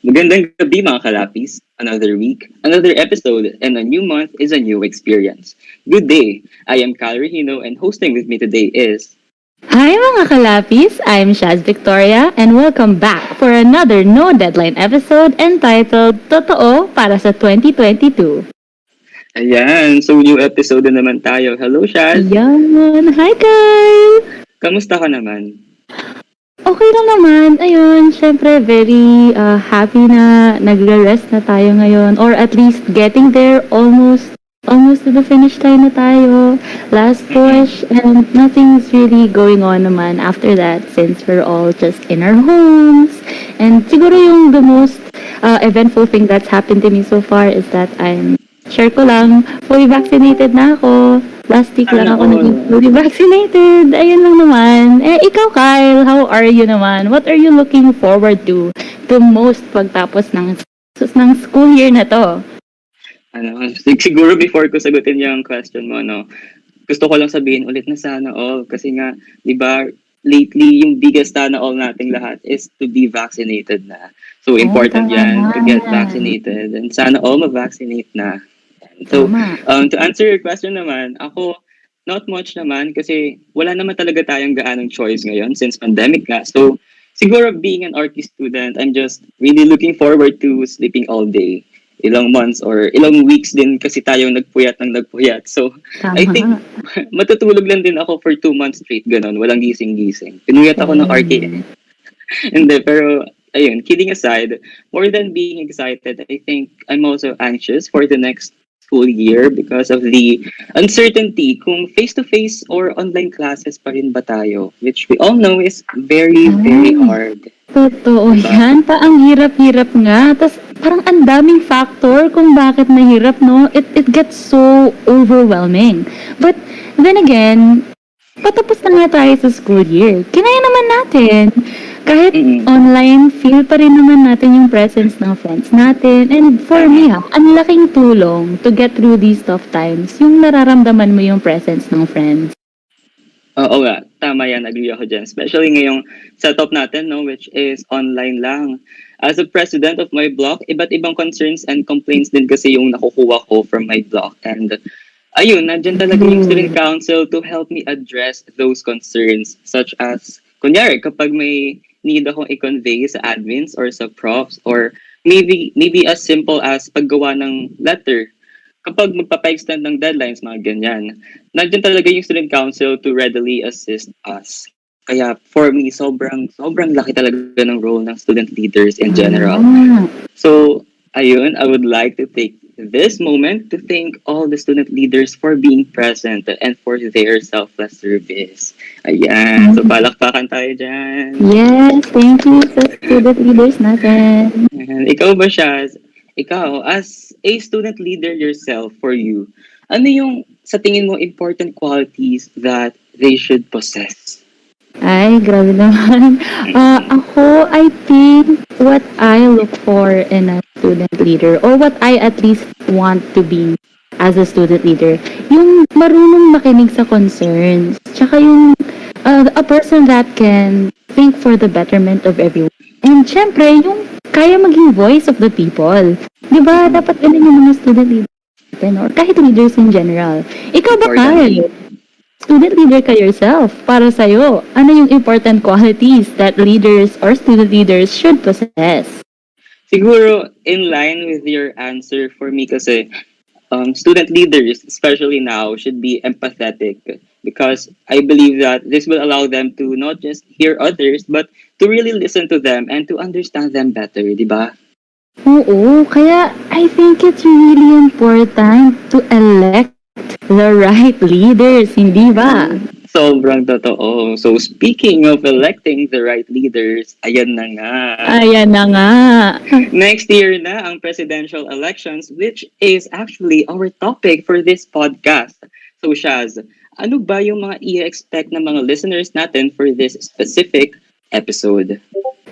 Magandang gabi mga kalapis. Another week, another episode, and a new month is a new experience. Good day. I am Cal Regino and hosting with me today is... Hi mga kalapis! I'm Shaz Victoria and welcome back for another No Deadline episode entitled Totoo para sa 2022. Ayan, so new episode na naman tayo. Hello, Shaz. Ayan! Hi Kyle! Kamusta ka naman? Okay lang naman. Ayun, syempre very uh, happy na nagre-rest na tayo ngayon or at least getting there almost almost to the finish line na tayo. Last push and nothing's really going on naman after that since we're all just in our homes. And siguro yung the most uh, eventful thing that's happened to me so far is that I'm share ko lang, fully vaccinated na ako. Last week lang ako naging fully vaccinated. Ayun lang naman. Eh, ikaw, Kyle, how are you naman? What are you looking forward to the most pagtapos ng, ng school year na to? Ano, sig- siguro before ko sagutin yung question mo, no, gusto ko lang sabihin ulit na sana all. Kasi nga, di ba, lately, yung biggest sana all nating lahat is to be vaccinated na. So, important tama. yan to get vaccinated. And sana all ma-vaccinate na. So, Tama. Um, to answer your question naman, ako, not much naman kasi wala naman talaga tayong gaanong choice ngayon since pandemic nga. So, siguro being an artist student, I'm just really looking forward to sleeping all day. Ilang months or ilang weeks din kasi tayong nagpuyat ng nagpuyat. So, Tama. I think matutulog lang din ako for two months straight, ganun. Walang gising-gising. Pinuyat ako ng RK. Hindi, pero ayun, kidding aside, more than being excited, I think I'm also anxious for the next school year because of the uncertainty kung face-to-face or online classes pa rin ba tayo, which we all know is very, very Ah. hard. Totoo yan. Pa, ang hirap-hirap nga. Tapos parang ang daming factor kung bakit mahirap, no? It, it gets so overwhelming. But then again, patapos na nga tayo sa school year. Kinaya naman natin. Kahit Mm-mm. online, feel pa rin naman natin yung presence ng friends natin. And for me, ha, ang laking tulong to get through these tough times, yung nararamdaman mo yung presence ng friends. Oo nga, tama yan, agree ako dyan. Especially ngayong setup natin, no, which is online lang. As a president of my block, iba't ibang concerns and complaints din kasi yung nakukuha ko from my block. And ayun, nandyan talaga yung student council to help me address those concerns. Such as, kunyari, kapag may need akong i-convey sa admins or sa profs or maybe maybe as simple as paggawa ng letter kapag magpapa-extend ng deadlines, mga ganyan nandiyan talaga yung student council to readily assist us. Kaya for me, sobrang sobrang laki talaga ng role ng student leaders in general. Ah, So, ayun, I would like to take this moment to thank all the student leaders for being present and for their selfless service. Ayan, so palakpakan tayo dyan. yes, thank you sa student leaders natin. And ikaw ba siya, ikaw, as a student leader yourself for you, ano yung sa tingin mo important qualities that they should possess? Ay, grabe naman. Ah, ako, I think what I look for in a student leader or what I at least want to be as a student leader, yung marunong makinig sa concerns. Tsaka yung uh, a person that can think for the betterment of everyone. And syempre, yung kaya maging voice of the people. Di ba? Dapat ganun yung mga student leaders natin, or kahit leaders in general. Ikaw ba. Kyle? Student leader ka yourself. Para sa'yo, ano yung important qualities that leaders or student leaders should possess? Siguro, in line with your answer for me kasi um, student leaders, especially now, should be empathetic because I believe that this will allow them to not just hear others, but to really listen to them and to understand them better, di ba? Oo, kaya I think it's really important to elect the right leaders, hindi ba? Sobrang totoo. So, speaking of electing the right leaders, ayan na nga. Ayan na nga. Next year na ang presidential elections, which is actually our topic for this podcast. So, Shaz, ano ba yung mga i-expect ng mga listeners natin for this specific episode?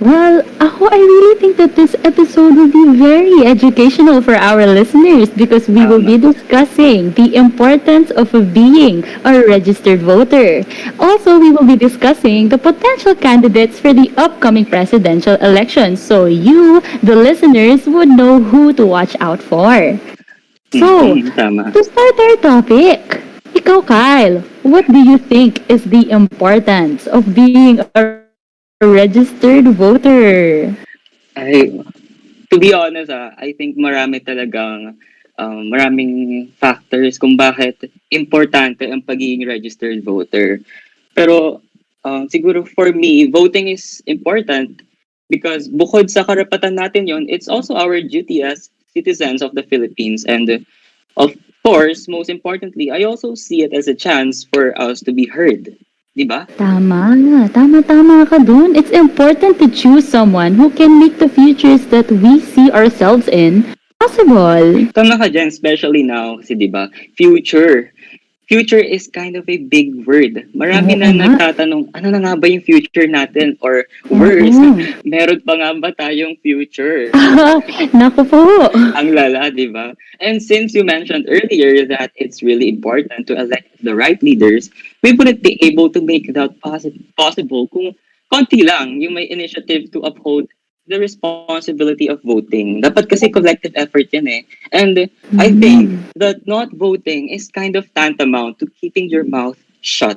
Well, ako, I really think that this episode will be very educational for our listeners because we will be discussing the importance of being a registered voter. Also, we will be discussing the potential candidates for the upcoming presidential election so you, the listeners, would know who to watch out for. So, Mhm, to start our topic, ikaw, Kyle, what do you think is the importance of being a registered voter? I, to be honest, ah, I think marami talagang um, maraming factors kung bakit importante ang pagiging registered voter. Pero um, siguro for me, voting is important because bukod sa karapatan natin yon, it's also our duty as citizens of the Philippines. And of course, most importantly, I also see it as a chance for us to be heard. Di ba? Tama, tama-tama ka dun. It's important to choose someone who can make the futures that we see ourselves in possible. Tama ka dyan, especially now, kasi di ba, future. Future is kind of a big word. Marami Oo na nagtatanong, ano na nga ba yung future natin? Or worse, Oo. meron pa nga ba tayong future? Naku po. Ang lala, di ba? And since you mentioned earlier that it's really important to elect the right leaders, we wouldn't be able to make that possi- possible kung konti lang yung may initiative to uphold the responsibility of voting. Dapat kasi collective effort yan eh. And I think that not voting is kind of tantamount to keeping your mouth shut.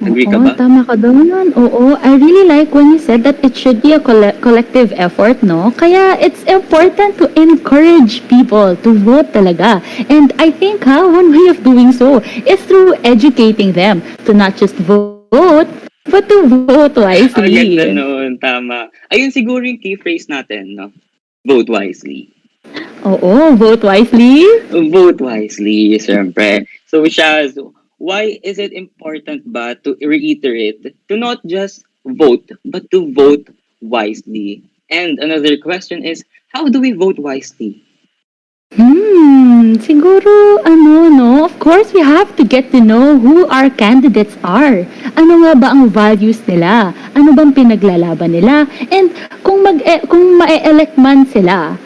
Agree ka Oo, ba? tama ka doon. Oo, I really like when you said that it should be a colle- collective effort, no? Kaya it's important to encourage people to vote talaga. And I think ha, one way of doing so is through educating them to not just vote, but to vote Ang ganda wisely. noon, tama. Ayun siguro yung key phrase natin, no? Vote wisely. Oo, vote wisely. Vote wisely, siyempre. So, Shaz, why is it important ba to reiterate to not just vote, but to vote wisely? And another question is, how do we vote wisely? Hmm, siguro, ano, no? Of course, we have to get to know who our candidates are. Ano nga ba ang values nila? Ano bang pinaglalaban nila? And kung mag eh, kung ma-elect man sila,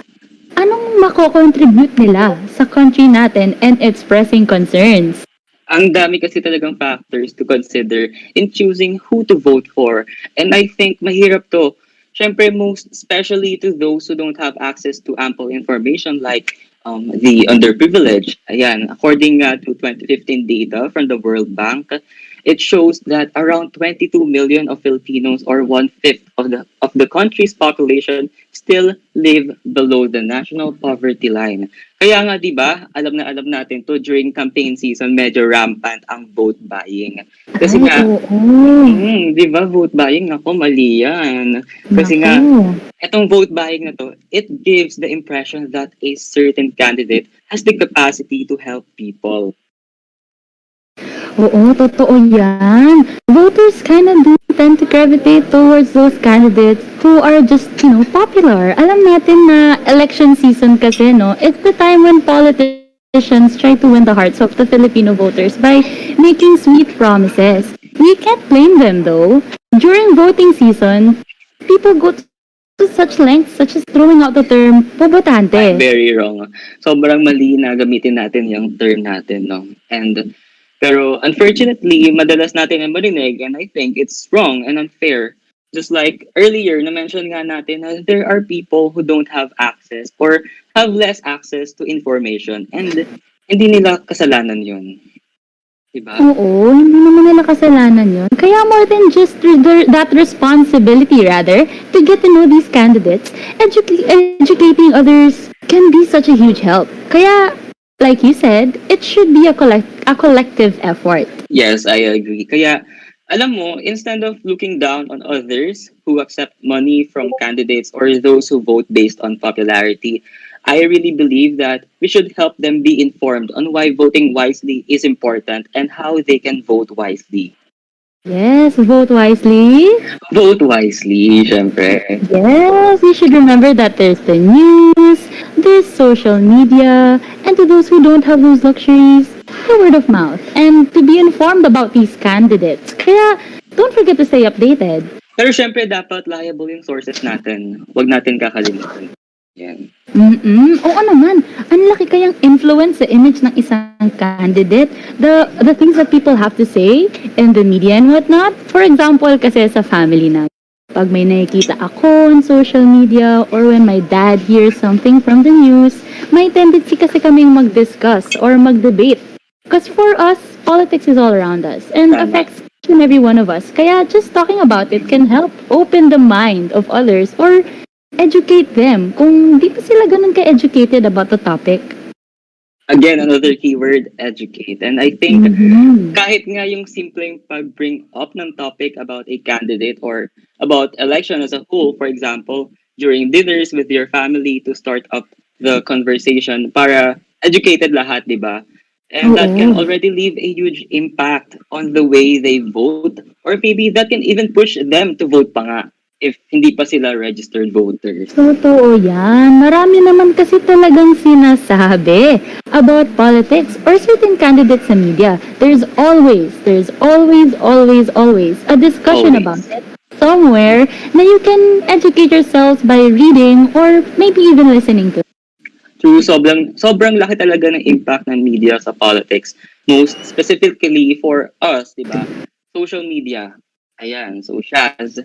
anong mako-contribute nila sa country natin and its pressing concerns? Ang dami kasi talagang factors to consider in choosing who to vote for. And I think mahirap to. Siyempre, most especially to those who don't have access to ample information like um, the underprivileged. Ayan, according nga to 2015 data from the World Bank, it shows that around 22 million of Filipinos or one-fifth of the, of the country's population still live below the national poverty line. Kaya nga, di ba, alam na alam natin to during campaign season, medyo rampant ang vote buying. Kasi nga, mm, di ba, vote buying, ako, mali yan. Kasi nga. Etong vote buying na to, it gives the impression that a certain candidate has the capacity to help people. Oo, totoo yan. Voters kind of do tend to gravitate towards those candidates who are just, you know, popular. Alam natin na election season kasi, no, it's the time when politicians try to win the hearts of the Filipino voters by making sweet promises. We can't blame them, though. During voting season, people go to such lengths such as throwing out the term pobotante. Very wrong. Sobrang mali na gamitin natin yung term natin, no? And, pero unfortunately, madalas natin ang marinig and I think it's wrong and unfair. Just like earlier, na-mention nga natin na there are people who don't have access or have less access to information and hindi nila kasalanan yun. Diba? Oo, hindi naman nila kasalanan yun. Kaya more than just re- that responsibility rather, to get to know these candidates, educa- educating others can be such a huge help. Kaya, like you said, it should be a, collect- a collective effort. Yes, I agree. Kaya, alam mo, instead of looking down on others who accept money from candidates or those who vote based on popularity, I really believe that we should help them be informed on why voting wisely is important and how they can vote wisely. Yes, vote wisely. Vote wisely, syempre. Yes, we should remember that there's the news, there's social media, and to those who don't have those luxuries, the word of mouth. And to be informed about these candidates. Kaya, don't forget to stay updated. Pero syempre, dapat liable yung sources natin. Huwag natin kakalimutan. Yan. Mm-mm. Oo naman. Ang laki kayang influence sa image ng isang candidate. The the things that people have to say in the media and whatnot. For example, kasi sa family na. Pag may nakikita ako on social media or when my dad hears something from the news, may tendency kasi kaming mag-discuss or mag-debate. Because for us, politics is all around us and affects each and every one of us. Kaya just talking about it can help open the mind of others or educate them kung di pa sila ganun ka-educated about the topic. Again, another keyword, educate. And I think Mhm. kahit nga yung simpleng pag-bring up ng topic about a candidate or about election as a whole, for example, during dinners with your family to start up the conversation para educated lahat, di ba? And that can Oo. already leave a huge impact on the way they vote or maybe that can even push them to vote pa nga if hindi pa sila registered voters. Totoo yan. Marami naman kasi talagang sinasabi about politics or certain candidates sa media. There's always, there's always, always, always a discussion Always. about it somewhere na you can educate yourselves by reading or maybe even listening to. True, sobrang, sobrang laki talaga ng impact ng media sa politics. Most specifically for us, di ba? Social media. Ayan, so Shaz,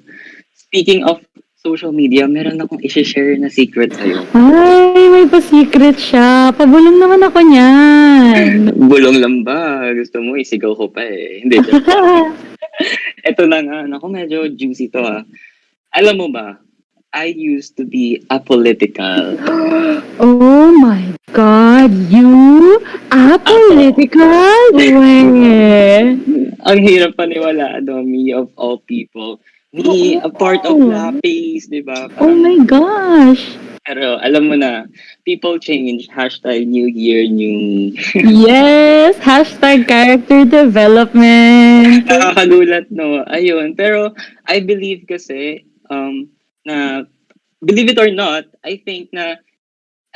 speaking of social media, meron akong i-share na secret sa'yo. Ay, may pa-secret siya. Pabulong naman ako niyan. Bulong lang ba? Gusto mo, isigaw ko pa eh. Hindi. Ito na nga, naku, medyo juicy to ah. Alam mo ba, I used to be apolitical. oh my God, you apolitical? Weh. Ang hirap paniwalaan, no? Me of all people. Me, a part of Oo. Lapis, di ba? Oh my gosh. Pero alam mo na, people change. Hashtag New Year, New. Yes, hashtag character development. Nakakagulat, no? Ayun. Pero I believe kasi, um, na, believe it or not, I think na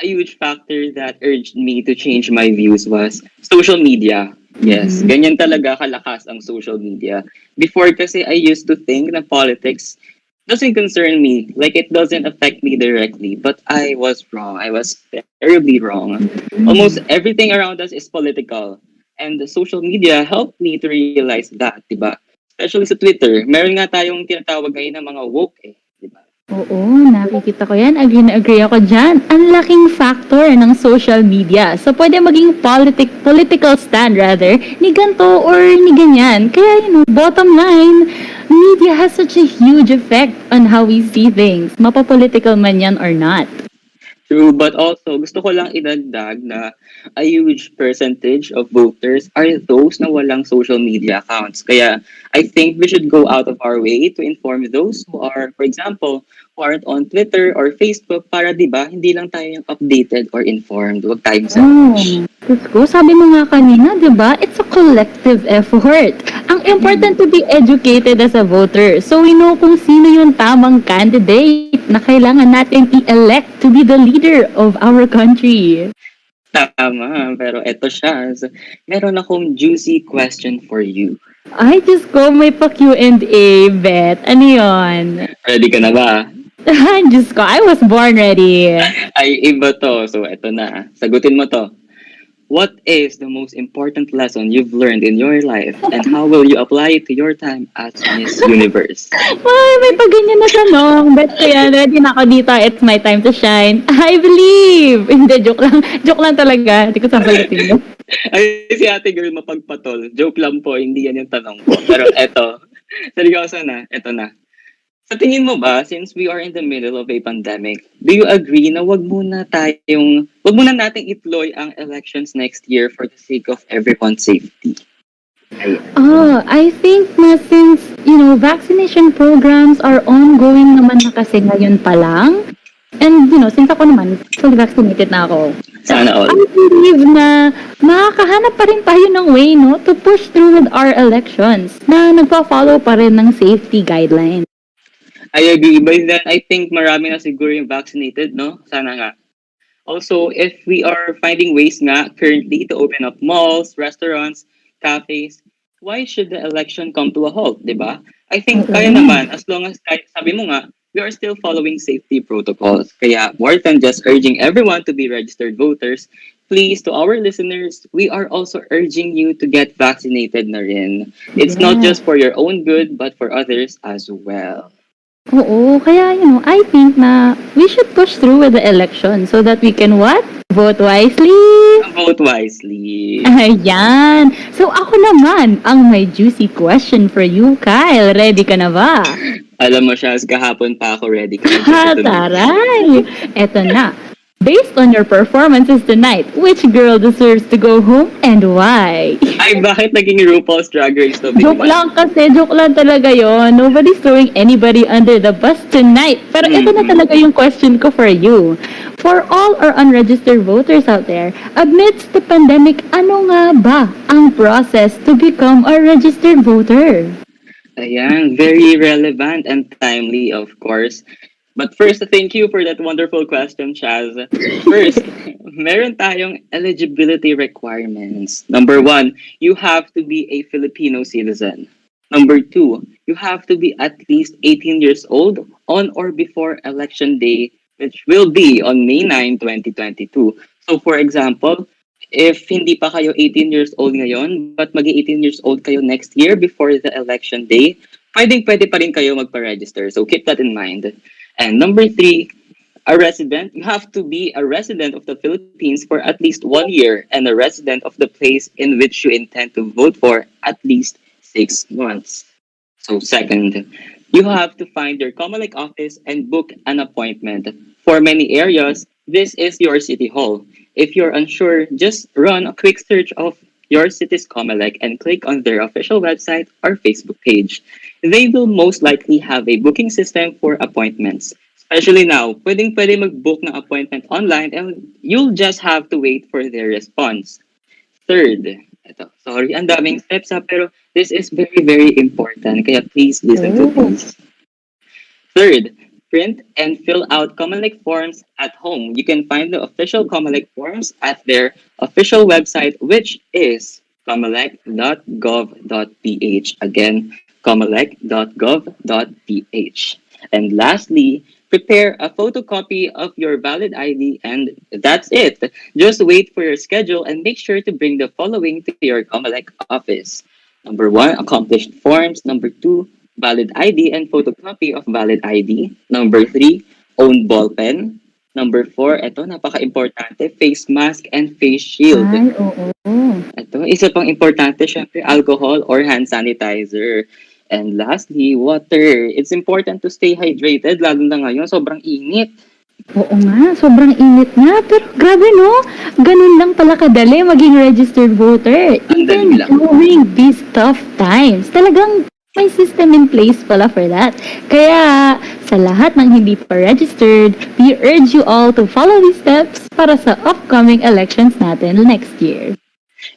a huge factor that urged me to change my views was social media. Yes, Mhm. ganyan talaga kalakas ang social media. Before kasi I used to think na politics doesn't concern me. Like it doesn't affect me directly. But I was wrong. I was terribly wrong. Almost everything around us is political. And the social media helped me to realize that, di ba? Especially sa Twitter. Meron nga tayong tinatawag ngayon ng mga woke eh. Oo, nakikita ko yan. Agree na agree ako dyan. Ang laking factor ng social media. So, pwede maging politic, political stand rather, ni ganto or ni ganyan. Kaya, you know, bottom line, media has such a huge effect on how we see things. Mapapolitical man yan or not. True, but also gusto ko lang idagdag na a huge percentage of voters are those na walang social media accounts. Kaya I think we should go out of our way to inform those who are, for example, who aren't on Twitter or Facebook para 'di ba hindi lang tayo yung updated or informed. Huwag tayong Oh, selfish. Ko, sabi mo nga kanina, di ba? It's a collective effort. Ang important to be educated as a voter. So we know kung sino yung tamang candidate na kailangan natin i-elect to be the leader of our country. Tama, pero eto siya. Meron akong juicy question for you. Ay, Diyos ko, may pa Q&A, Bet. Ano yun? Ready ka na ba? Ay, Diyos ko, I was born ready. Ay, iba to. So, eto na. Sagutin mo to. What is the most important lesson you've learned in your life and how will you apply it to your time as Miss Universe? Ay, may pa ganyan na tanong. Bet ko yan, ready na ako dito. It's my time to shine. I believe! Hindi, joke lang. Joke lang talaga. Hindi ko sasagutin mo. Ay, si ate girl mapagpatol. Joke lang po, hindi yan yung tanong ko. Pero eto, seryoso na, eto na. Sa tingin mo ba, since we are in the middle of a pandemic, do you agree na wag muna tayong, wag muna nating itloy ang elections next year for the sake of everyone's safety? Ayun. Oh, I think na since, you know, vaccination programs are ongoing naman na kasi ngayon pa lang. And, you know, since ako naman, fully vaccinated na ako. Sana all. I believe na makakahanap pa rin tayo ng way, no, to push through with our elections na nagpa-follow pa rin ng safety guidelines. I agree. By then, I think marami na siguro yung vaccinated, no? Sana nga. Also, if we are finding ways nga currently to open up malls, restaurants, cafes, why should the election come to a halt, di ba? I think Oo. kaya naman as long as sabi mo nga, we are still following safety protocols. Kaya more than just urging everyone to be registered voters, please to our listeners, we are also urging you to get vaccinated na rin. It's not Yeah. just for your own good but for others as well. Oo, kaya you know, I think na we should push through with the election so that we can what? Vote wisely. Vote wisely. Ayan. So ako naman, ang may juicy question for you, Kyle. Ready ka na ba? Alam mo siya, kahapon pa ako ready. Ha, taray! Eto na. Based on your performances tonight, which girl deserves to go home and why? Ay, bakit naging RuPaul's Drag Race to? Joke lang kasi, joke lang talaga yon. Nobody's throwing anybody under the bus tonight. Pero ito na talaga yung question ko for you. For all our unregistered voters out there, amidst the pandemic, ano nga ba ang process to become a registered voter? Ayan, very relevant and timely, of course. But first, thank you for that wonderful question, Chaz. First, meron tayong eligibility requirements. Number one, you have to be a Filipino citizen. Number two, you have to be at least 18 years old on or before election day, which will be on May 9, 2022. So for example, if hindi pa kayo 18 years old ngayon, but mag 18 years old kayo next year before the election day, pwedeng pwede pa rin kayo magpa-register. So keep that in mind. And number three, a resident, you have to be a resident of the Philippines for at least one year and a resident of the place in which you intend to vote for at least six months. So second, you have to find your Comelec office and book an appointment. For many areas, this is your city hall. If you're unsure, just run a quick search of your city's Comelec and click on their official website or Facebook page. They will most likely have a booking system for appointments. Especially now, pwedeng pwede mag-book ng appointment online and you'll just have to wait for their response. Third, ito, sorry, ang daming steps ha, pero this is very, very important. Kaya please listen to this. Third, print and fill out Comelec forms at home. You can find the official Comelec forms at their official website, which is comelec.gov.ph. Again, comelec.gov.ph. And lastly, prepare a photocopy of your valid ID, and that's it. Just wait for your schedule and make sure to bring the following to your Comelec office. Number one, accomplished forms. Number two, valid ID and photocopy of valid ID. Number three, own ball pen. Number four, ito, napaka-importante, face mask and face shield. Ay, oo. Ito, isa pang importante, syempre, alcohol or hand sanitizer. And lastly, water. It's important to stay hydrated, lalo na ngayon, sobrang init. Oo nga, sobrang init nga. Pero grabe no, ganun lang pala kadali maging registered voter. Even during these tough times, talagang may system in place pala for that. Kaya sa lahat ng hindi pa registered, we urge you all to follow these steps para sa upcoming elections natin next year.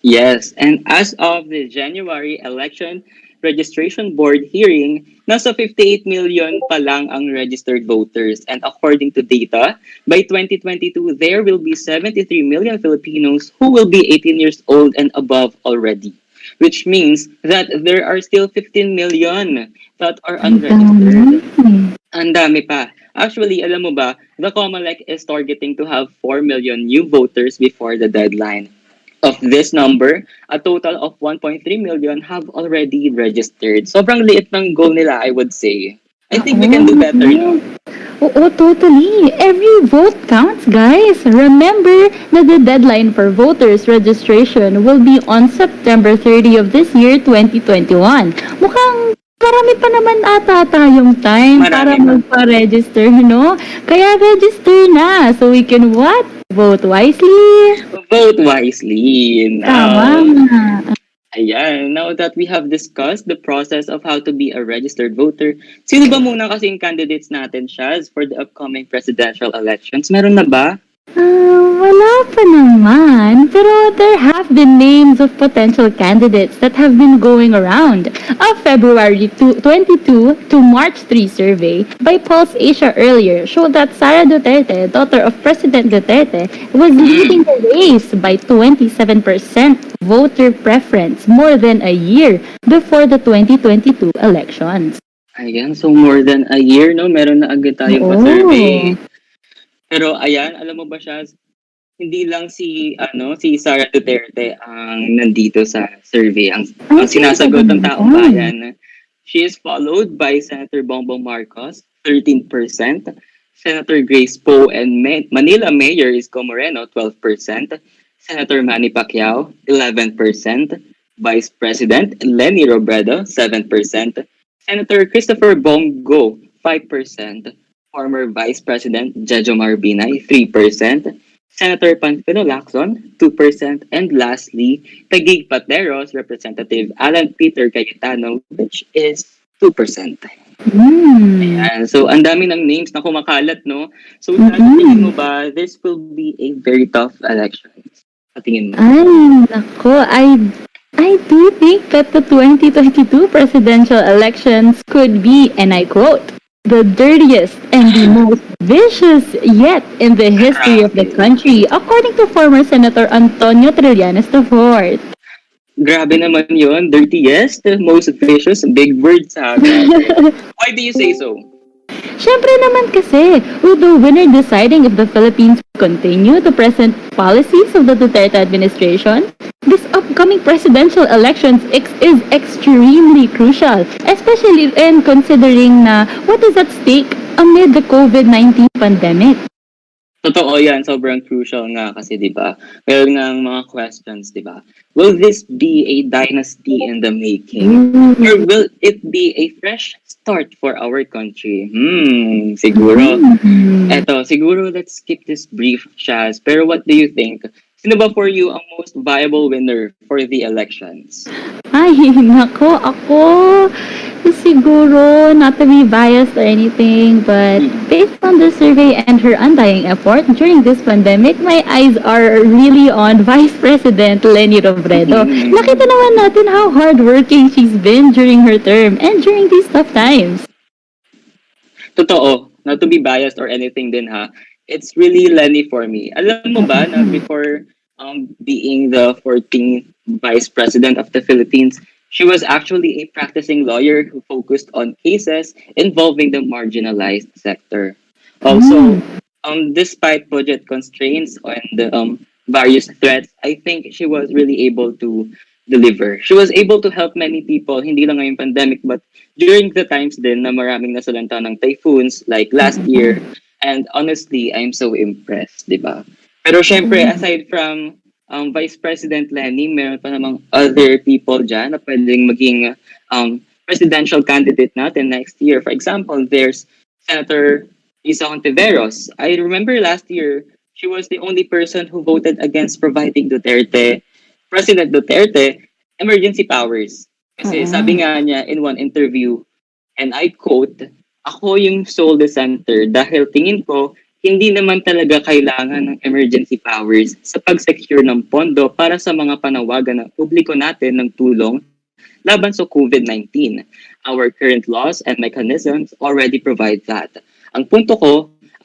Yes, and as of the January election registration board hearing, nasa 58 million pa lang ang registered voters. And according to data, by 2022, there will be 73 million Filipinos who will be 18 years old and above already. Which means that there are still 15 million that are unregistered. dami. Ang dami pa. Actually, alam mo ba, the COMELEC is targeting to have 4 million new voters before the deadline. Of this number, a total of 1.3 million have already registered. Sobrang liit ng goal nila, I would say. I think we can do better. No? Oo, totally. Every vote counts, guys. Remember na the deadline for voters registration will be on September 30 of this year, 2021. Mukhang marami pa naman ata tayong time Marami para pa. magpa-register, no? Kaya register na so we can what? Vote wisely. Vote wisely. Tama Now, nga. Ayan, now that we have discussed the process of how to be a registered voter, sino ba muna kasing candidates natin, Shaz, for the upcoming presidential elections? Meron na ba? Um, wala pa naman. Pero there have been names of potential candidates that have been going around. A February 2, 22 to March 3 survey by Pulse Asia earlier showed that Sara Duterte, daughter of President Duterte, was leading the race by 27% voter preference more than a year before the 2022 elections. Ayan, so more than a year, no? Meron na agad tayong Oo. pa-survey. Pero ayan, alam mo ba siya, hindi lang si ano si Sara Duterte ang nandito sa survey ang, ang sinasagot ng taong bayan. She is followed by Senator Bongbong Marcos, 13%. Senator Grace Poe and Ma- Manila Mayor Isko Moreno, 12%. Senator Manny Pacquiao, 11%. Vice President Lenny Robredo, 7%. Senator Christopher Bongo, 5%. Former Vice President Jejo Marbinay, 3%. Senator Panfilo Lacson, 2%. And lastly, Taguig Pateros Representative Alan Peter Cayetano, which is 2%. Hmm. Ayan. So, ang dami ng names na kumakalat, no? So, Mhm. mm tingin mo ba, this will be a very tough election? Sa tingin mo? Ay, nako, I I do think that the 2022 presidential elections could be, and I quote, the dirtiest and the most vicious yet in the history of the country, according to former Senator Antonio Trillanes IV. Grabe naman yon Dirtiest, most vicious, big words ha. Grabe. Why do you say so? Siyempre naman kasi, the winner deciding if the Philippines continue the present policies of the Duterte administration, this upcoming presidential elections is extremely crucial, especially in considering na what is at stake amid the COVID-19 pandemic. Totoo yan, sobrang crucial nga kasi, di ba? Meron nga mga questions, di ba? Will this be a dynasty in the making? Or will it be a fresh start for our country? Hmm, siguro. Mhm. Eto, siguro let's skip this brief, Shaz. Pero what do you think? Sino ba for you ang most viable winner for the elections? Ay, nako, ako, siguro, not to be biased or anything, but based on the survey and her undying effort during this pandemic, my eyes are really on Vice President Leni Robredo. Mhm. Nakita naman natin how hardworking she's been during her term and during these tough times. Totoo, not to be biased or anything din ha. It's really Lenny for me. Alam mo ba na before um, being the 14th Vice President of the Philippines, she was actually a practicing lawyer who focused on cases involving the marginalized sector. Also, um, despite budget constraints and um, various threats, I think she was really able to deliver. She was able to help many people, hindi lang ngayong pandemic, but during the times din na maraming nasalanta ng typhoons, like last year. And honestly, I'm so impressed, di ba? Pero syempre, aside from um, Vice President Lenny, meron pa namang other people dyan na pwedeng maging um, presidential candidate natin next year. For example, there's Senator Isa Hontiveros. I remember last year, she was the only person who voted against providing Duterte, President Duterte, emergency powers. Kasi Oo. sabi nga niya in one interview, and I quote, ako yung sole dissenter dahil tingin ko, hindi naman talaga kailangan ng emergency powers sa pag-secure ng pondo para sa mga panawagan ng publiko natin ng tulong laban sa COVID-19. Our current laws and mechanisms already provide that. Ang punto ko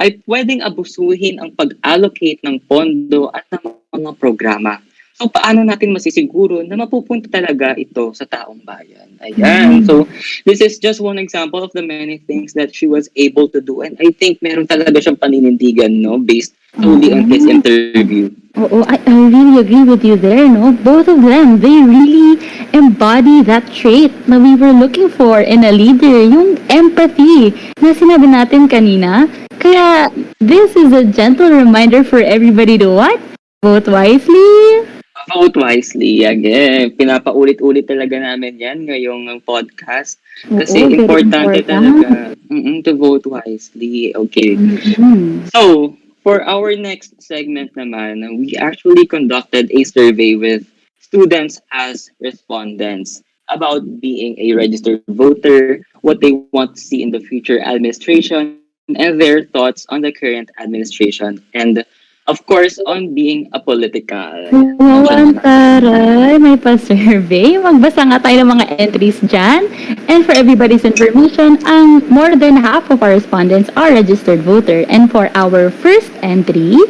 ay pwedeng abusuhin ang pag-allocate ng pondo at ng mga programa. So, paano natin masisiguro na mapupunta talaga ito sa taong bayan? Ayan. Mm. So, this is just one example of the many things that she was able to do. And I think meron talaga siyang paninindigan, no? Based solely on his Oo. interview. Oo, I, I really agree with you there, no? Both of them, they really embody that trait na we were looking for in a leader, yung empathy na sinabi natin kanina. Kaya, this is a gentle reminder for everybody to what? Vote wisely. Vote wisely. Again, pinapaulit-ulit talaga namin yan ngayong podcast. Kasi Oo, importante important. talaga mm, to vote wisely. Okay. Mhm. So, for our next segment naman, we actually conducted a survey with students as respondents about being a registered voter, what they want to see in the future administration, and their thoughts on the current administration. And Of course, on being apolitical. Wow, ang taray. May pa-survey. Magbasa nga tayo ng mga entries dyan. And for everybody's information, ang more than half of our respondents are registered voter. And for our first entry,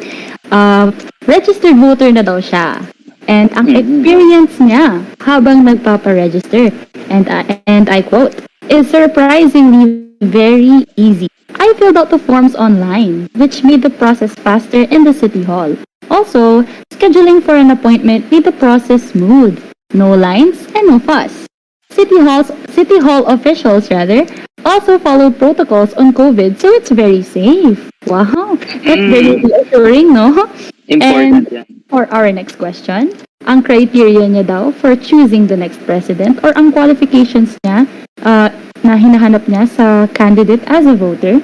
uh, registered voter na daw siya. And ang Mhm. experience niya habang nagpapa-register, and, uh, and I quote, is surprisingly very easy. I filled out the forms online, which made the process faster in the city hall. Also, scheduling for an appointment made the process smooth. No lines and no fuss. City halls, city hall officials rather, also followed protocols on COVID, so it's very safe. Wow, that's Mm. very reassuring, no? Important yan. For our next question, ang criteria niya daw for choosing the next president or ang qualifications niya uh, na hinahanap niya sa candidate as a voter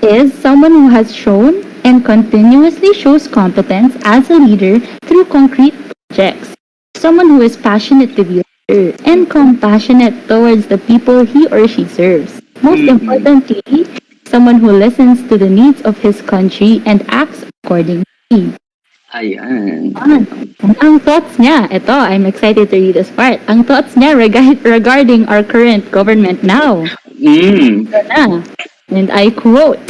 is someone who has shown and continuously shows competence as a leader through concrete projects. Someone who is passionate to be a leader and compassionate towards the people he or she serves. Most Mhm. importantly, someone who listens to the needs of his country and acts accordingly. Ayan. Yan. Ang thoughts niya, ito, I'm excited to read this part. Ang thoughts niya rega- regarding our current government now. Mm. Na. And I quote,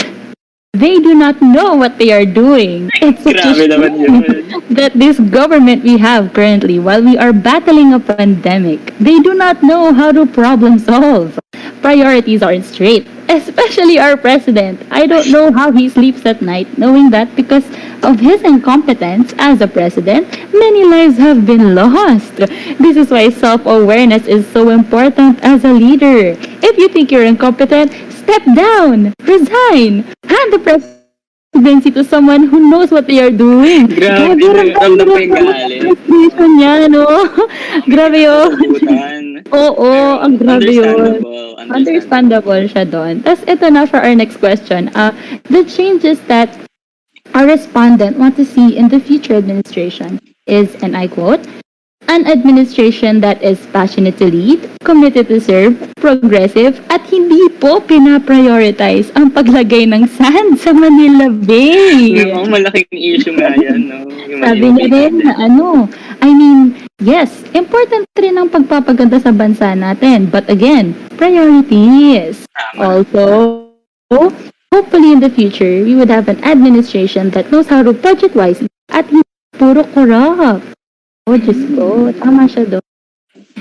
They do not know what they are doing. It's such a shame that this government we have currently, while we are battling a pandemic, they do not know how to problem solve. Priorities aren't straight, especially our president. I don't know how he sleeps at night, knowing that because of his incompetence as a president, many lives have been lost. This is why self-awareness is so important as a leader. If you think you're incompetent, step down, resign, hand the presidency to someone who knows what they are doing. Grabe, ramdam ko yung galit. Frustration niya, no? Grabe oh. yun. Oo, ang grabe yun. Understandable. Understandable siya doon. Tapos ito na for our next question. Uh, the changes that our respondent want to see in the future administration is, and I quote, an administration that is passionate to lead, committed to serve, progressive, at hindi po pinaprioritize ang paglagay ng sand sa Manila Bay. Oo, malaking issue nga yan, no? Yung Sabi niya rin na ano, I mean, yes, important rin ang pagpapaganda sa bansa natin. But again, priorities. Also, hopefully in the future, we would have an administration that knows how to budget wisely at hindi puro corrupt. Oh, Diyos ko, tama siya doon.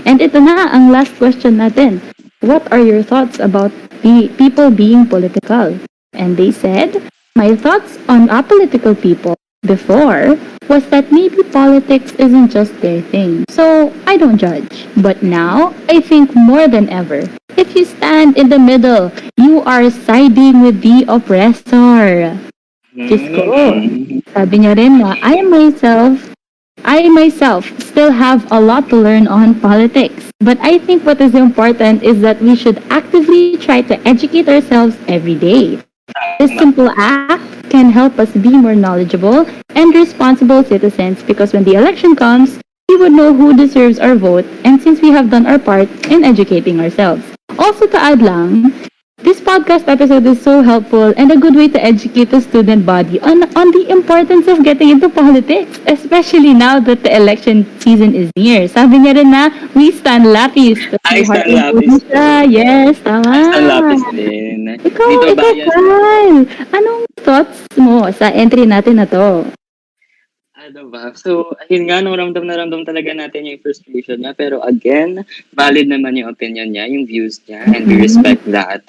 And ito na, ang last question natin. What are your thoughts about the people being political? And they said, my thoughts on apolitical people before was that maybe politics isn't just their thing. So I don't judge. But now, I think more than ever, if you stand in the middle, you are siding with the oppressor. Ko. Mm. Sabi niya rin na, I myself, I myself still have a lot to learn on politics. But I think what is important is that we should actively try to educate ourselves every day. This simple act can help us be more knowledgeable and responsible citizens because when the election comes, we would know who deserves our vote and since we have done our part in educating ourselves. Also to add lang, this podcast episode is so helpful and a good way to educate the student body on, on the importance of getting into politics, especially now that the election season is near. Sabi niya rin na, we stand lapis. I stand lapis. siya. Yes, tama. Ang lapis din. Ikaw, Dito ikaw, ba? Kyle. Anong thoughts mo sa entry natin na to? Ano ba? So, ayun nga, no, ramdam na ramdam talaga natin yung frustration niya. Pero again, valid naman yung opinion niya, yung views niya, and we Mhm. respect that.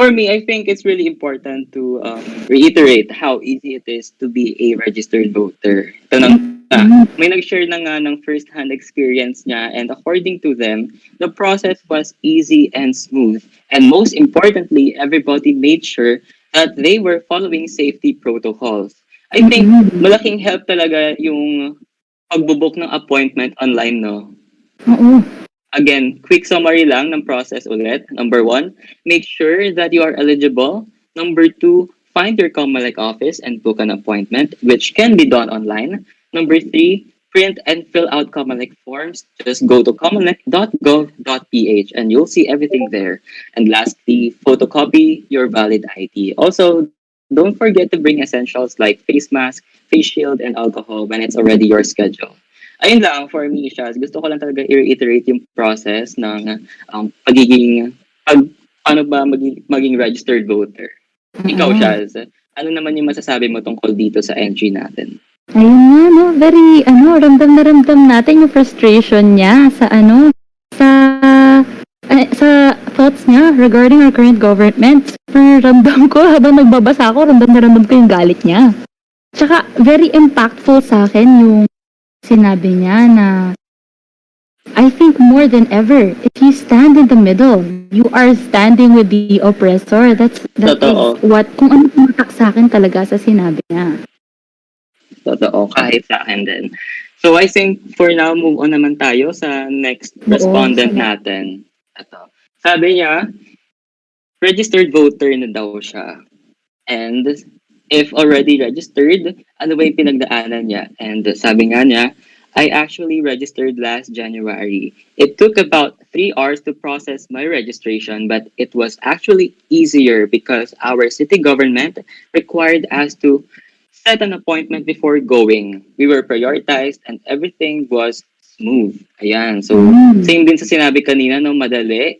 For me, I think it's really important to um, reiterate how easy it is to be a registered voter. Nang Mhm. may nag-share na nga ng first-hand experience niya and according to them, the process was easy and smooth. And most importantly, everybody made sure that they were following safety protocols. I think malaking help talaga yung pagbubook ng appointment online, no? Oo. Again, quick summary lang ng process ulit. Number one, make sure that you are eligible. Number two, find your Comelec office and book an appointment, which can be done online. Number three, print and fill out Comelec forms. Just go to comelec.gov.ph and you'll see everything there. And lastly, photocopy your valid ID. Also, don't forget to bring essentials like face mask, face shield, and alcohol when it's already your schedule. Ayun lang, for me, Shaz, gusto ko lang talaga i-reiterate yung process ng um, pagiging, pag, ano ba maging, maging registered voter. Ikaw, Oo. Shaz, ano naman yung masasabi mo tungkol dito sa entry natin? Ayun nga, no? Very, ano, ramdam na ramdam natin yung frustration niya sa, ano, sa, eh, sa thoughts niya regarding our current government. Super ramdam ko, habang nagbabasa ako, ramdam na ramdam ko yung galit niya. Tsaka, very impactful sa akin yung sinabi niya na I think more than ever, if you stand in the middle, you are standing with the oppressor. That's that Totoo. is what kung ano tumatak sa akin talaga sa sinabi niya. Totoo, kahit sa akin din. So I think for now, move on naman tayo sa next Oo, respondent sige. natin. Ito. Sabi niya, registered voter na daw siya. And if already registered, ano ba yung pinagdaanan niya? And sabi nga niya, I actually registered last January. It took about three hours to process my registration, but it was actually easier because our city government required us to set an appointment before going. We were prioritized and everything was smooth. Ayan. So, Mm. same din sa sinabi kanina, no, madali.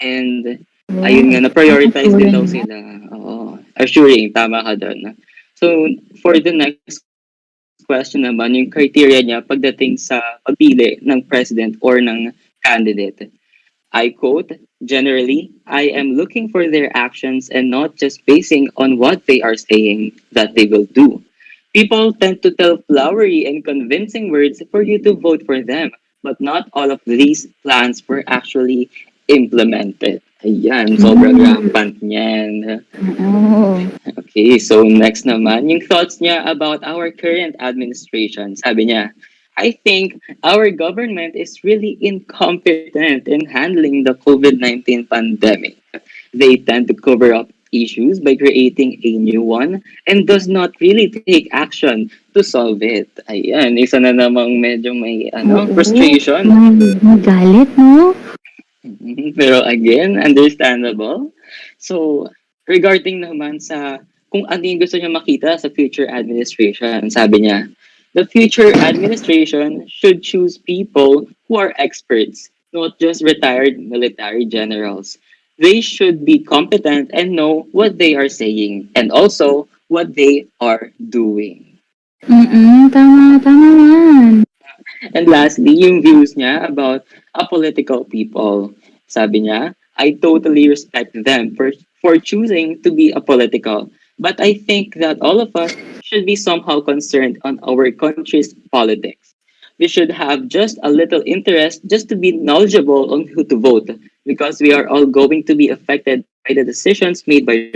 And, Yeah. ayun nga, na-prioritize din daw sila. Oo. Assuring, tama ka doon. So, for the next question naman, yung criteria niya pagdating sa pagpili ng president or ng candidate. I quote, generally, I am looking for their actions and not just basing on what they are saying that they will do. People tend to tell flowery and convincing words for you to vote for them, but not all of these plans were actually implemented. Ayan, sobrang Mm. rampant niyan. Oo. Okay, so next naman, yung thoughts niya about our current administration. Sabi niya, I think our government is really incompetent in handling the COVID-19 pandemic. They tend to cover up issues by creating a new one and does not really take action to solve it. Ayan, isa na namang medyo may ano, frustration. May, may galit, no? Mhm. Pero again, understandable. So, regarding naman sa kung ano yung gusto niya makita sa future administration, sabi niya, the future administration should choose people who are experts, not just retired military generals. They should be competent and know what they are saying and also what they are doing. Mm-mm, tama, tama yan. And lastly, yung views niya about apolitical people. Sabi niya, I totally respect them for, for choosing to be apolitical. But I think that all of us should be somehow concerned on our country's politics. We should have just a little interest just to be knowledgeable on who to vote because we are all going to be affected by the decisions made by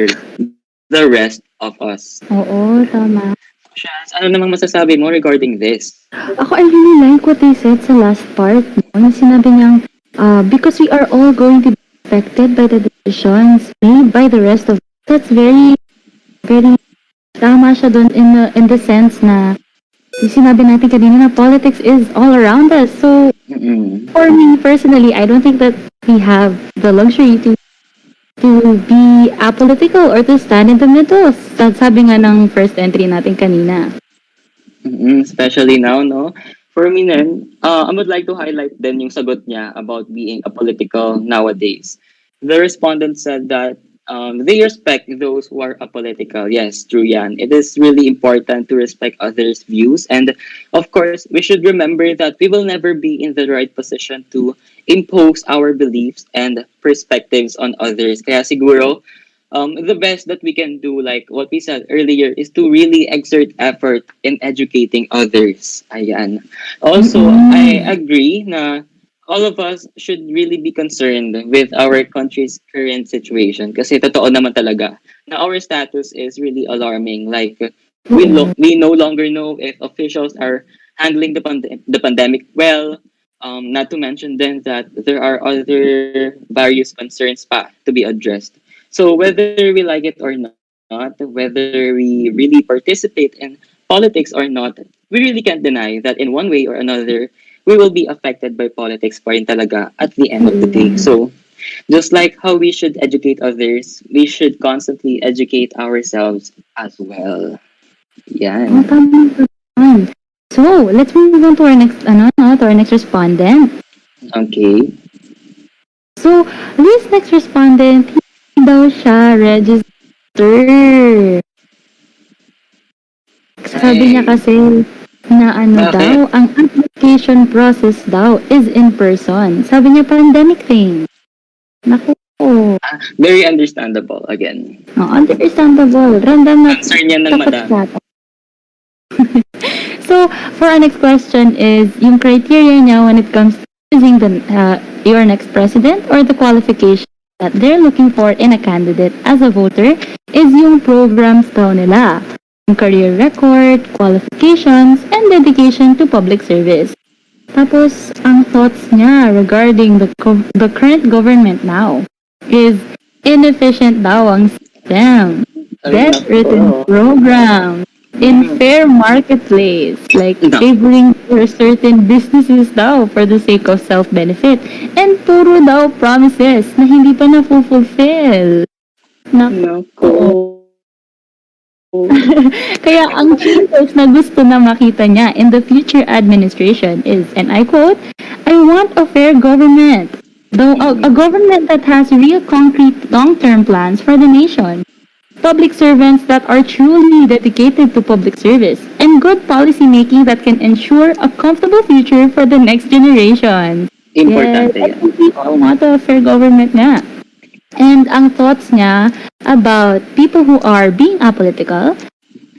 the rest of us. Oo, tama. Shaz, ano namang masasabi mo regarding this? Ako, I really like what they said sa last part. No? Na sinabi niyang, uh, because we are all going to be affected by the decisions made by the rest of That's very, very, tama siya doon in the, in the sense na, yung sinabi natin kanina na politics is all around us. So, Mm-mm. for me personally, I don't think that we have the luxury to to be apolitical or to stand in the middle. Sa- Sabi nga ng first entry natin kanina. Mhm, especially now, no? For me then, uh, I would like to highlight then yung sagot niya about being apolitical nowadays. The respondent said that um, they respect those who are apolitical. Yes, true yan. It is really important to respect others' views. And of course, we should remember that we will never be in the right position to impose our beliefs and perspectives on others. Kaya siguro, um, the best that we can do, like what we said earlier, is to really exert effort in educating others. Ayan. Also, Mhm. I agree na all of us should really be concerned with our country's current situation kasi totoo naman talaga na our status is really alarming. Like, we, lo- we no longer know if officials are handling the, pand- the pandemic well, um, not to mention then that there are other various concerns pa to be addressed. So whether we like it or not, whether we really participate in politics or not, we really can't deny that in one way or another, we will be affected by politics pa rin talaga at the end of the day. So Just like how we should educate others, we should constantly educate ourselves as well. Naman. So, let's move on to our next, ano, no, to our next respondent. Okay. So, this next respondent, hindi daw siya register. Sabi niya kasi na ano Bakit? daw, ang application process daw is in person. Sabi niya pandemic thing. Naku. Very understandable again. No, understandable. Random na Concern yan ng madami. so, for our next question is, yung criteria niya when it comes to choosing the, uh, your next president or the qualification that they're looking for in a candidate as a voter is yung programs daw nila. Yung career record, qualifications, and dedication to public service. Tapos, ang thoughts niya regarding the, the current government now is inefficient daw ang system. Ay, Best nako. written program in fair marketplace, like Nako. favoring for certain businesses daw for the sake of self-benefit. And puro daw promises na hindi pa na-fulfill. Nako. Kaya ang changes na gusto na makita niya in the future administration is, and I quote, I want a fair government. Though a, a government that has real concrete long-term plans for the nation. Public servants that are truly dedicated to public service and good policy making that can ensure a comfortable future for the next generation. Importante Yes, yan. think we all want a fair government nga. And ang thoughts niya about people who are being apolitical,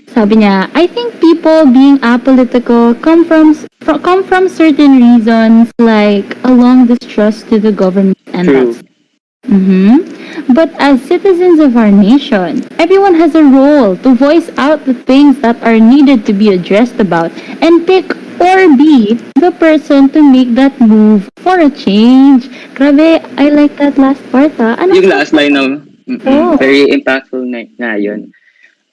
sabi niya, I think people being apolitical come from fro- come from certain reasons like a long distrust to the government and True. that's hmm But as citizens of our nation, everyone has a role to voice out the things that are needed to be addressed about and pick or be the person to make that move for a change. Grabe, I like that last part ah. Ano Yung last line ng Oo. very impactful na, na yun.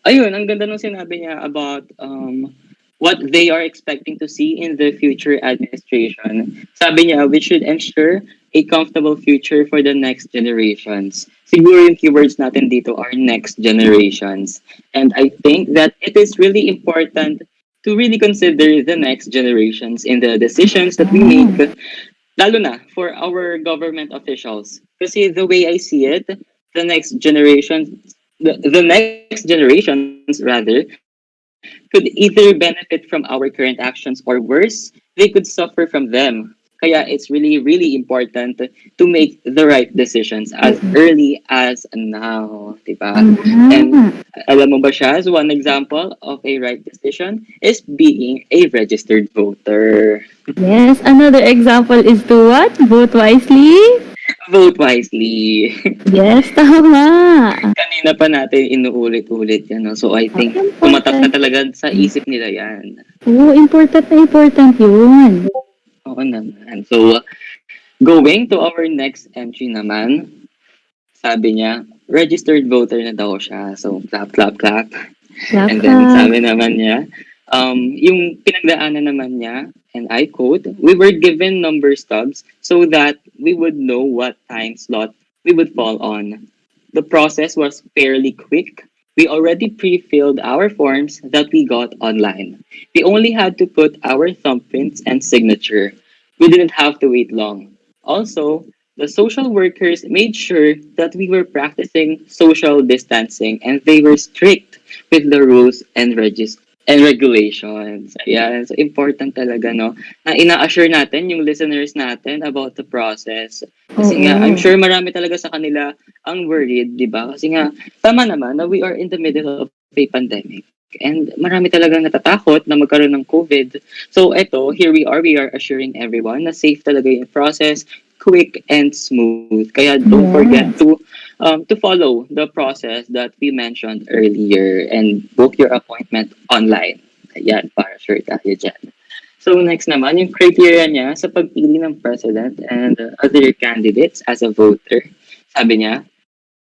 Ayun, ang ganda nung sinabi niya about um, what they are expecting to see in the future administration. Sabi niya, we should ensure a comfortable future for the next generations. Siguro yung keywords natin dito are next generations. And I think that it is really important to really consider the next generations in the decisions that we make lalo na for our government officials. Kasi the way I see it, the next generation, the, the next generations rather, could either benefit from our current actions or worse, they could suffer from them. Kaya it's really, really important to make the right decisions as early as now. Diba? Ah, Alam mo ba siya, as one example of a right decision is being a registered voter. yes, another example is to what? Vote wisely? Vote wisely. Yes, tama. Kanina pa natin inuulit-ulit yan. No? So I think tumatak na talaga sa isip nila yan. Oo, important na important yun. Oo naman. So going to our next entry naman, sabi niya, registered voter na daw siya. So clap, clap, clap. And then sabi naman niya, um, yung pinagdaanan naman niya, and I quote, we were given number stubs so that we would know what time slot we would fall on. The process was fairly quick. We already pre-filled our forms that we got online. We only had to put our thumbprints and signature. We didn't have to wait long. Also, the social workers made sure that we were practicing social distancing and they were strict with the rules and regis and regulations. Ayan, so important talaga, no? Na ina-assure natin yung listeners natin about the process. Kasi nga. I'm sure marami talaga sa kanila ang worried, di ba? Kasi nga, tama naman na we are in the middle of a pandemic. And marami talaga natatakot na magkaroon ng COVID. So eto, here we are, we are assuring everyone na safe talaga yung process, quick and smooth. Kaya don't Yes. forget to um, to follow the process that we mentioned earlier and book your appointment online. Ayan, para sure tayo dyan. So next naman, yung criteria niya sa pagpili ng president and uh, other candidates as a voter. Sabi niya,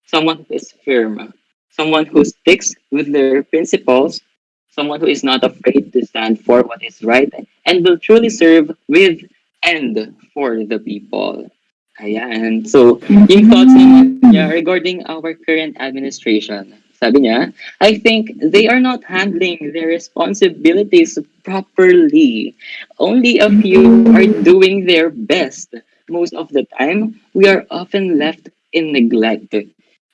someone who is firm, someone who sticks with their principles, someone who is not afraid to stand for what is right, and will truly serve with and for the people. Ayan. So, yung thoughts niya regarding our current administration. Sabi niya, I think they are not handling their responsibilities properly. Only a few are doing their best. Most of the time, we are often left in neglect.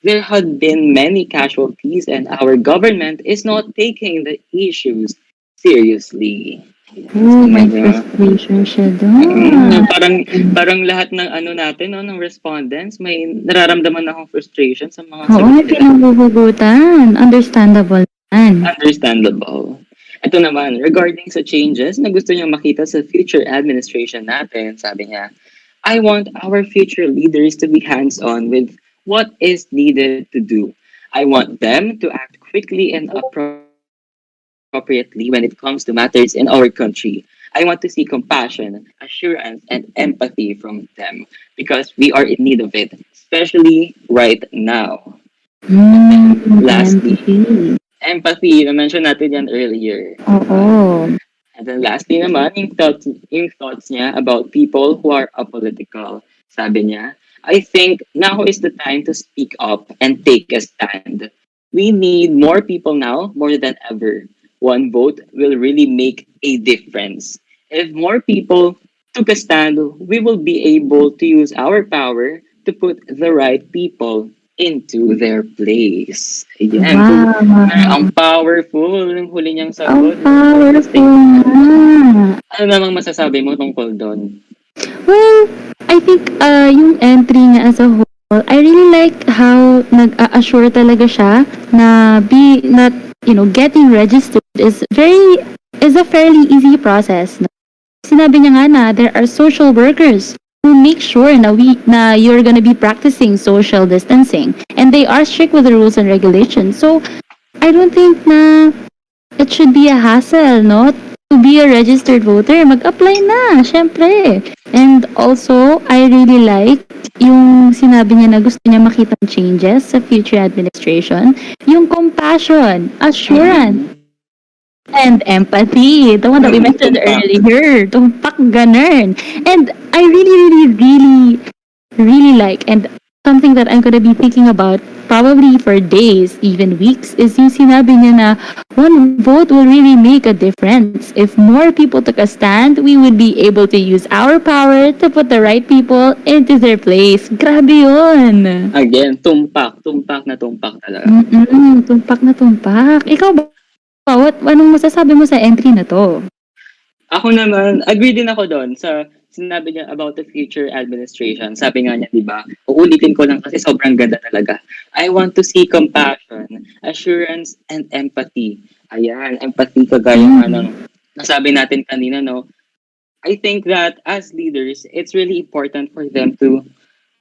There have been many casualties and our government is not taking the issues seriously. Oh, may frustration siya Mm, doon. parang parang lahat ng ano natin no ng respondents may nararamdaman akong frustration sa mga Oo, nila. pinagbubugutan. Understandable yan. understandable. Ito naman, regarding sa changes na gusto niyang makita sa future administration natin, sabi niya, I want our future leaders to be hands-on with what is needed to do. I want them to act quickly and appro- appropriately when it comes to matters in our country. I want to see compassion, assurance, and empathy from them because we are in need of it, especially right now. Hmm, Lastly. empathy. Empathy, na-mention natin yan earlier. Oo. And then lastly naman, yung thoughts, yung thoughts niya about people who are apolitical. Sabi niya, I think now is the time to speak up and take a stand. We need more people now more than ever. One vote will really make a difference. If more people took a stand, we will be able to use our power to put the right people into their place. Ayan. Wow. Ang powerful ng huli niyang Ang sagot. powerful nga. Ano namang masasabi mo tungkol doon? Well, I think uh, yung entry niya as a whole, I really like how nag-assure talaga siya na be not, you know, getting registered is very is a fairly easy process. Sinabi niya nga na there are social workers who make sure na we na you're gonna be practicing social distancing and they are strict with the rules and regulations. So I don't think na it should be a hassle, no? To be a registered voter, mag-apply na, syempre. And also, I really like yung sinabi niya na gusto niya makita changes sa future administration, yung compassion, assurance, and empathy. The one that we mentioned earlier. Tumpak ganun. And I really, really, really, really like, and something that I'm gonna be thinking about probably for days, even weeks, is yung sinabi niya na one vote will really make a difference. If more people took a stand, we would be able to use our power to put the right people into their place. Grabe yun! Again, tumpak. Tumpak na tumpak talaga. Mm-mm, tumpak na tumpak. Ikaw ba? What, anong masasabi mo sa entry na to? Ako naman, agree din ako doon sa sinabi niya about the future administration. Sabi nga niya, di ba? Uulitin ko lang kasi sobrang ganda talaga. I want to see compassion, assurance, and empathy. Ayan, empathy kagaya nga ng nasabi natin kanina, no? I think that as leaders, it's really important for them to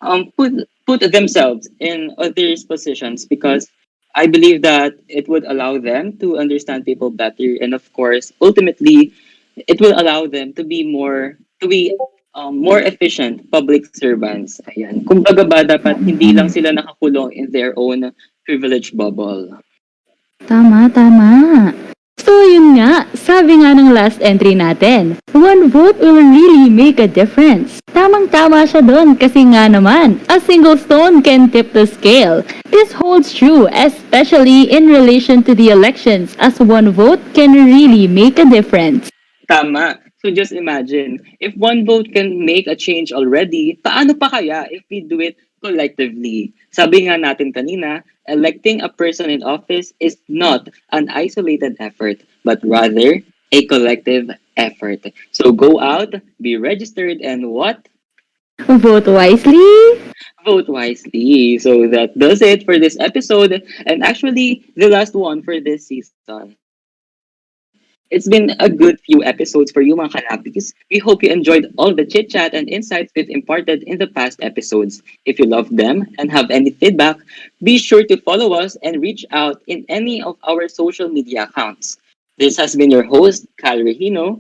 um, put put themselves in others' positions because I believe that it would allow them to understand people better, and of course, ultimately, it will allow them to be more to be um, more efficient public servants. Ayan. Kumbaga ba dapat hindi lang sila nakakulong in their own privilege bubble. Tama, tama. So, yun nga, sabi nga ng last entry natin, one vote will really make a difference. Tamang-tama siya doon kasi nga naman, a single stone can tip the scale. This holds true, especially in relation to the elections, as one vote can really make a difference. Tama. So just imagine, if one vote can make a change already, paano pa kaya if we do it collectively? Sabi nga natin kanina, electing a person in office is not an isolated effort, but rather a collective effort. So go out, be registered, and what? Vote wisely. Vote wisely. So that does it for this episode, and actually the last one for this season. It's been a good few episodes for you, mga kanapis. We hope you enjoyed all the chit chat and insights we've imparted in the past episodes. If you love them and have any feedback, be sure to follow us and reach out in any of our social media accounts. This has been your host, Cal Regino.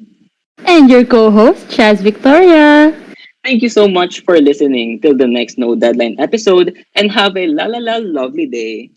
And your co-host, Chaz Victoria. Thank you so much for listening till the next No Deadline episode and have a la la la lovely day.